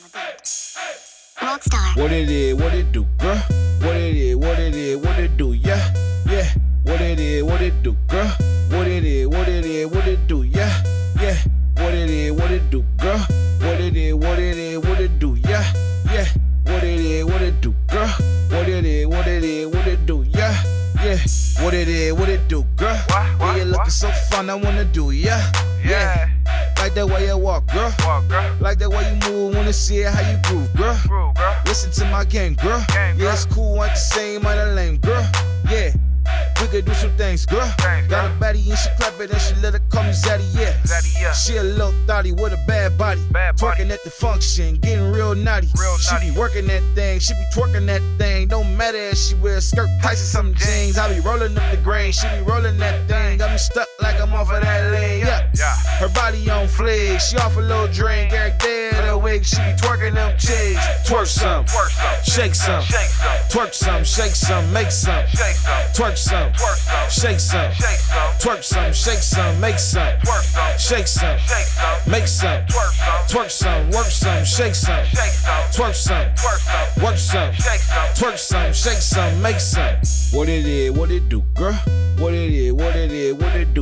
on the beat. Rockstar. What it is, what it do, girl? What it is, what it is, what it do, yeah, yeah. What it is, what it do, girl? What it is, what it is, what it do, yeah, yeah. What it is, what it do, girl? What it is, what it is, what it do, yeah, yeah. What it is, what it do, girl? What it is, what it is, what it do, yeah, yeah. What it is, what it do, girl? What, what, Yeah, you looking so fun, I wanna do, yeah, Yeah. Like that way you walk, girl. Walk, girl. Like that way you move, wanna see it, how you groove, girl. Groove, girl. Listen to my game, girl. Game, yeah, it's cool, ain't the same, ain't the lame, girl. Yeah, we could do some things, girl. Got girl. a baddie and she clap it and she let her call me Zaddy, yeah. Zaddy, yeah. She a little thotty with a bad body. Bad body. Twerking at the function, getting real naughty. Real she naughty. be working that thing, she be twerking that thing. Don't matter if she wear a skirt, tights, or some jeans. I be rolling up the grain, she be rolling that thing. Got me stuck like I'm off of that lane, yeah. Yeah. Her body on fleek, she off a little drink. Of the week, she be twerking them chicks. Twerk some, shake some, twerk some, shake some, make some. Twerk some, shake some, twerk some, shake some, make some. Shake some, make some. Twerk some. Work some, shake some. Twerk some, work some. Shake some. Twerk some, shake some, make some. What it is, what it do, girl? What it is, what it is, what it do,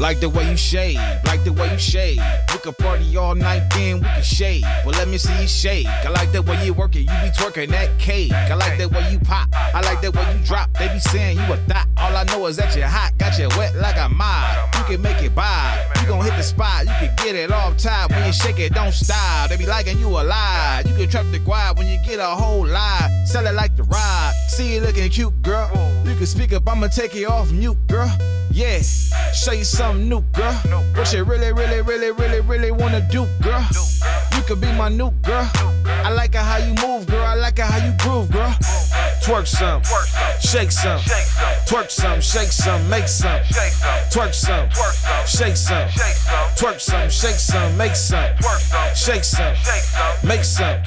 Like the way you shave, like the way you shave. We can party all night, then we can shave. But let me see you shake. I like the way you work it, you be twerking that cake. I like the way you pop, I like the way you drop. They be saying you a thot. All I know is that you're hot, got you wet like a mob. You can make it bob. You gon' hit the spot, you can get it off top. When you shake it, don't stop. They be liking you a lie. You can trap the guap when you get a whole lie. Sell it like the ride. See you looking cute, girl. You can speak up, I'ma take it off mute, girl. Yeah, show you something new, girl. What you really, really, really, really, really wanna do, girl? You could be my new girl. I like it how you move, girl. I like it how you groove, girl. Twerk some, shake some, twerk some, shake some, make some. Twerk some, shake some, twerk some, shake some, make some. Shake some, make some.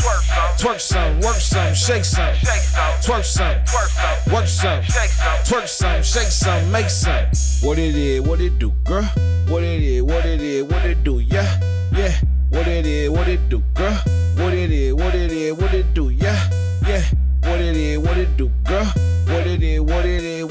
Twerk some. Work some, shake some. Twerk some, work. Some. Twerk some, shake some, make some. What it is, what it do, girl? What it is, what it is, what it do, yeah, yeah. What it is, what it do, girl? What it is, what it is, what it do, it is, what it do, girl. What it is, what it is.